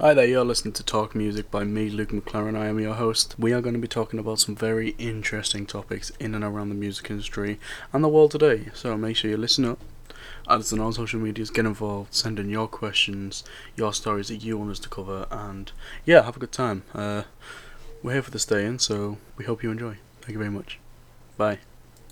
Hi there, you're listening to Talk Music by me, Luke McLaren. I am your host. We are going to be talking about some very interesting topics in and around the music industry and the world today. So make sure you listen up. Add us on all social medias, get involved, send in your questions, your stories that you want us to cover, and yeah, have a good time. Uh, we're here for the stay in, so we hope you enjoy. Thank you very much. Bye.